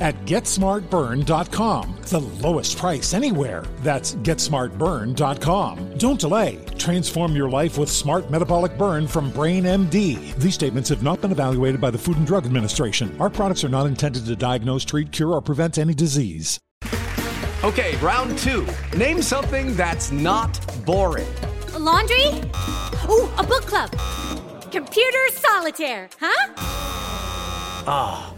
at GetSmartBurn.com. The lowest price anywhere. That's GetSmartBurn.com. Don't delay. Transform your life with Smart Metabolic Burn from Brain MD. These statements have not been evaluated by the Food and Drug Administration. Our products are not intended to diagnose, treat, cure, or prevent any disease. Okay, round two. Name something that's not boring. A laundry? Ooh, a book club. Computer solitaire, huh? Ah, oh,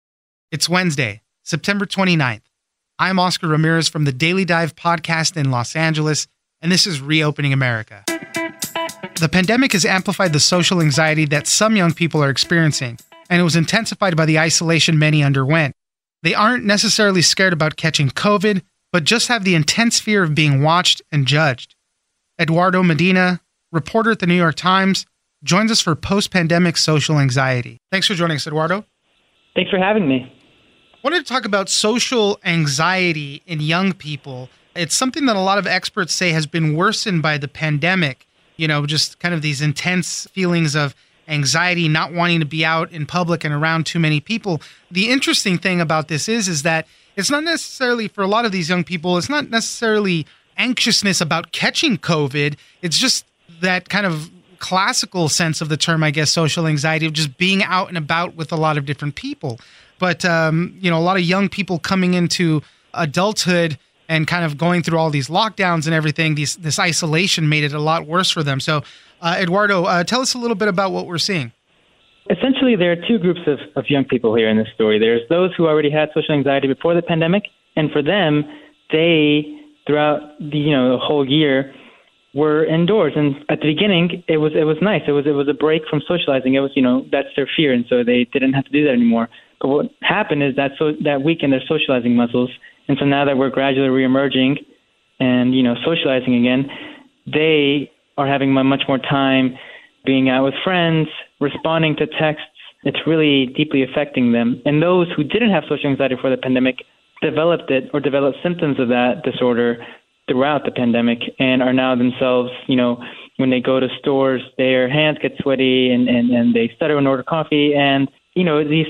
It's Wednesday, September 29th. I'm Oscar Ramirez from the Daily Dive podcast in Los Angeles, and this is Reopening America. The pandemic has amplified the social anxiety that some young people are experiencing, and it was intensified by the isolation many underwent. They aren't necessarily scared about catching COVID, but just have the intense fear of being watched and judged. Eduardo Medina, reporter at the New York Times, joins us for post pandemic social anxiety. Thanks for joining us, Eduardo. Thanks for having me. Wanted to talk about social anxiety in young people. It's something that a lot of experts say has been worsened by the pandemic. You know, just kind of these intense feelings of anxiety, not wanting to be out in public and around too many people. The interesting thing about this is is that it's not necessarily for a lot of these young people, it's not necessarily anxiousness about catching COVID. It's just that kind of classical sense of the term, I guess, social anxiety of just being out and about with a lot of different people. But um, you know, a lot of young people coming into adulthood and kind of going through all these lockdowns and everything, these, this isolation made it a lot worse for them. So uh, Eduardo, uh, tell us a little bit about what we're seeing. Essentially, there are two groups of, of young people here in this story. There's those who already had social anxiety before the pandemic, and for them, they throughout the you know the whole year were indoors. And at the beginning, it was it was nice. It was it was a break from socializing. It was you know that's their fear, and so they didn't have to do that anymore. What happened is that so that weakened their socializing muscles, and so now that we're gradually reemerging and you know socializing again, they are having much more time being out with friends, responding to texts. It's really deeply affecting them. And those who didn't have social anxiety before the pandemic developed it or developed symptoms of that disorder throughout the pandemic and are now themselves, you know, when they go to stores, their hands get sweaty and, and, and they stutter and order coffee. And, you know, these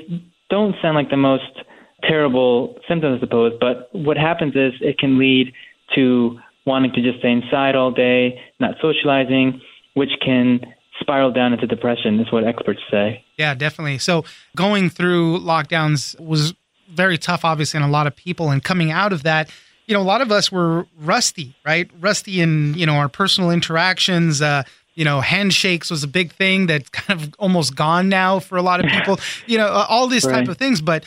don't sound like the most terrible symptoms, I suppose, but what happens is it can lead to wanting to just stay inside all day, not socializing, which can spiral down into depression, is what experts say. Yeah, definitely. So going through lockdowns was very tough, obviously, on a lot of people. And coming out of that, you know, a lot of us were rusty, right? Rusty in, you know, our personal interactions. Uh, you know, handshakes was a big thing that's kind of almost gone now for a lot of people. you know, all these right. type of things. But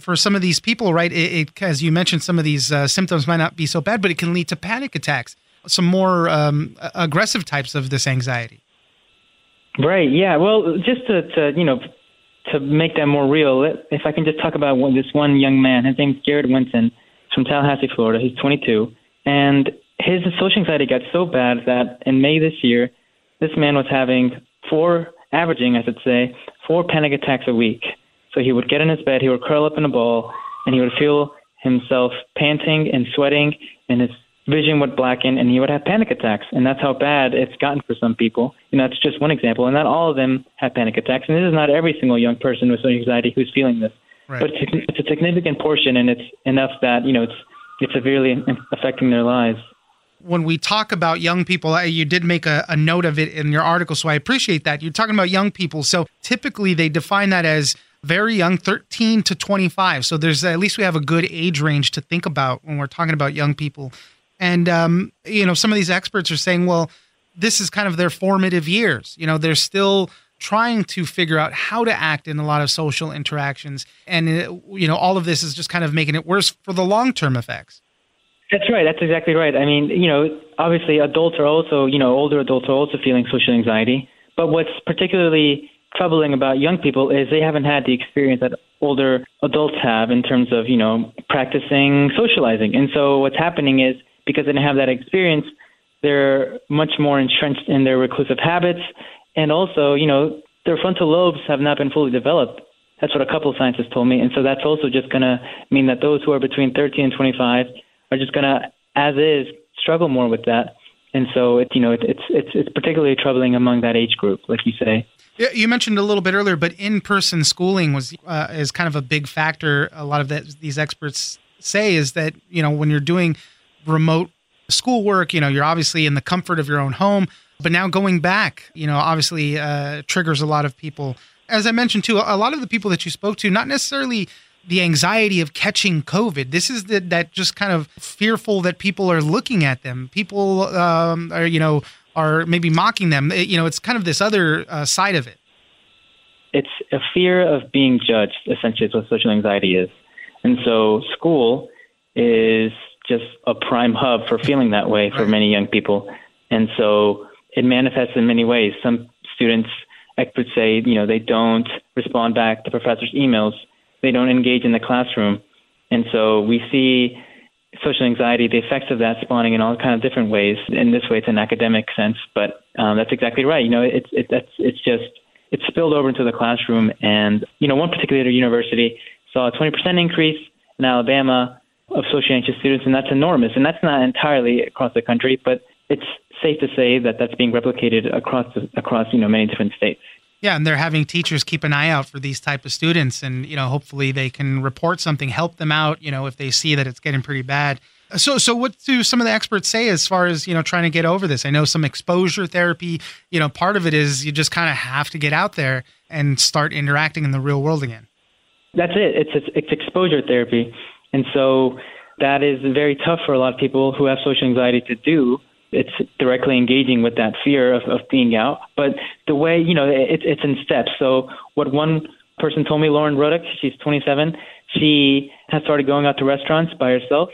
for some of these people, right? It, it as you mentioned, some of these uh, symptoms might not be so bad, but it can lead to panic attacks, some more um, aggressive types of this anxiety. Right. Yeah. Well, just to, to you know to make that more real, if I can just talk about one, this one young man. His name's Jared Winton from Tallahassee, Florida. He's 22, and his social anxiety got so bad that in May this year, this man was having four, averaging, I should say, four panic attacks a week. So he would get in his bed, he would curl up in a ball, and he would feel himself panting and sweating, and his vision would blacken, and he would have panic attacks. And that's how bad it's gotten for some people. And that's just one example. And not all of them have panic attacks. And this is not every single young person with anxiety who's feeling this. Right. But it's, it's a significant portion, and it's enough that you know it's it's severely affecting their lives when we talk about young people, uh, you did make a, a, note of it in your article, so I appreciate that. You're talking about young people. So typically they define that as very young, 13 to 25. So there's at least we have a good age range to think about when we're talking about young people. And, um, you know, some of these experts are saying, well, this is kind of their formative years. You know, they're still trying to figure out how to act in a lot of social interactions. And, it, you know, all of this is just kind of making it worse for the long term effects. That's right. That's exactly right. I mean, you know, obviously adults are also, you know, older adults are also feeling social anxiety. But what's particularly troubling about young people is they haven't had the experience that older adults have in terms of, you know, practicing socializing. And so what's happening is because they didn't have that experience, they're much more entrenched in their reclusive habits. And also, you know, their frontal lobes have not been fully developed. That's what a couple of scientists told me. And so that's also just going to mean that those who are between 13 and 25 are just going to, as is, struggle more with that. And so, it's you know, it, it's it's it's particularly troubling among that age group, like you say. Yeah, you mentioned a little bit earlier, but in-person schooling was uh, is kind of a big factor. A lot of that, these experts say is that you know when you're doing remote schoolwork, you know you're obviously in the comfort of your own home, but now going back, you know, obviously uh, triggers a lot of people. As I mentioned too, a lot of the people that you spoke to, not necessarily the anxiety of catching COVID. This is the, that just kind of fearful that people are looking at them. People um, are, you know, are maybe mocking them. It, you know, it's kind of this other uh, side of it. It's a fear of being judged, essentially, is what social anxiety is. And so school is just a prime hub for feeling that way for many young people. And so it manifests in many ways. Some students, experts say, you know, they don't respond back to professors' emails they don't engage in the classroom. And so we see social anxiety, the effects of that spawning in all kind of different ways. In this way, it's an academic sense, but um, that's exactly right. You know, it's it, that's it's just it's spilled over into the classroom. And you know, one particular university saw a 20% increase in Alabama of socially anxious students, and that's enormous. And that's not entirely across the country, but it's safe to say that that's being replicated across across you know many different states. Yeah, and they're having teachers keep an eye out for these type of students, and you know, hopefully they can report something, help them out. You know, if they see that it's getting pretty bad. So, so what do some of the experts say as far as you know trying to get over this? I know some exposure therapy. You know, part of it is you just kind of have to get out there and start interacting in the real world again. That's it. It's it's, it's exposure therapy, and so that is very tough for a lot of people who have social anxiety to do it's directly engaging with that fear of, of being out. But the way, you know, it, it's in steps. So what one person told me, Lauren Ruddock, she's 27, she has started going out to restaurants by herself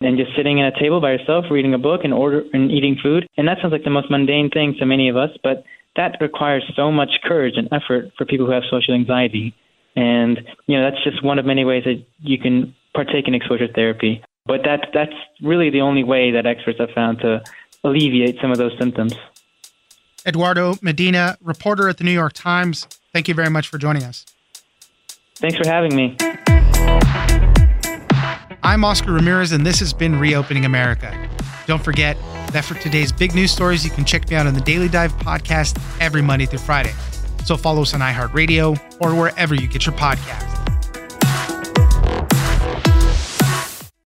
and just sitting at a table by herself, reading a book and order and eating food. And that sounds like the most mundane thing to many of us, but that requires so much courage and effort for people who have social anxiety. And you know, that's just one of many ways that you can partake in exposure therapy. But that that's really the only way that experts have found to alleviate some of those symptoms. Eduardo Medina, reporter at the New York Times, thank you very much for joining us. Thanks for having me. I'm Oscar Ramirez, and this has been Reopening America. Don't forget that for today's big news stories, you can check me out on the Daily Dive podcast every Monday through Friday. So follow us on iHeartRadio or wherever you get your podcasts.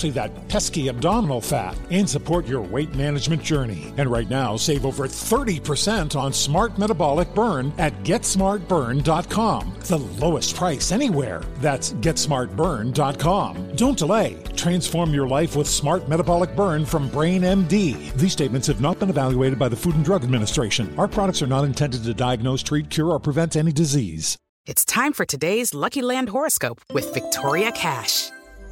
especially that pesky abdominal fat, and support your weight management journey. And right now, save over 30% on Smart Metabolic Burn at GetSmartBurn.com. The lowest price anywhere. That's GetSmartBurn.com. Don't delay. Transform your life with Smart Metabolic Burn from Brain MD. These statements have not been evaluated by the Food and Drug Administration. Our products are not intended to diagnose, treat, cure, or prevent any disease. It's time for today's Lucky Land horoscope with Victoria Cash.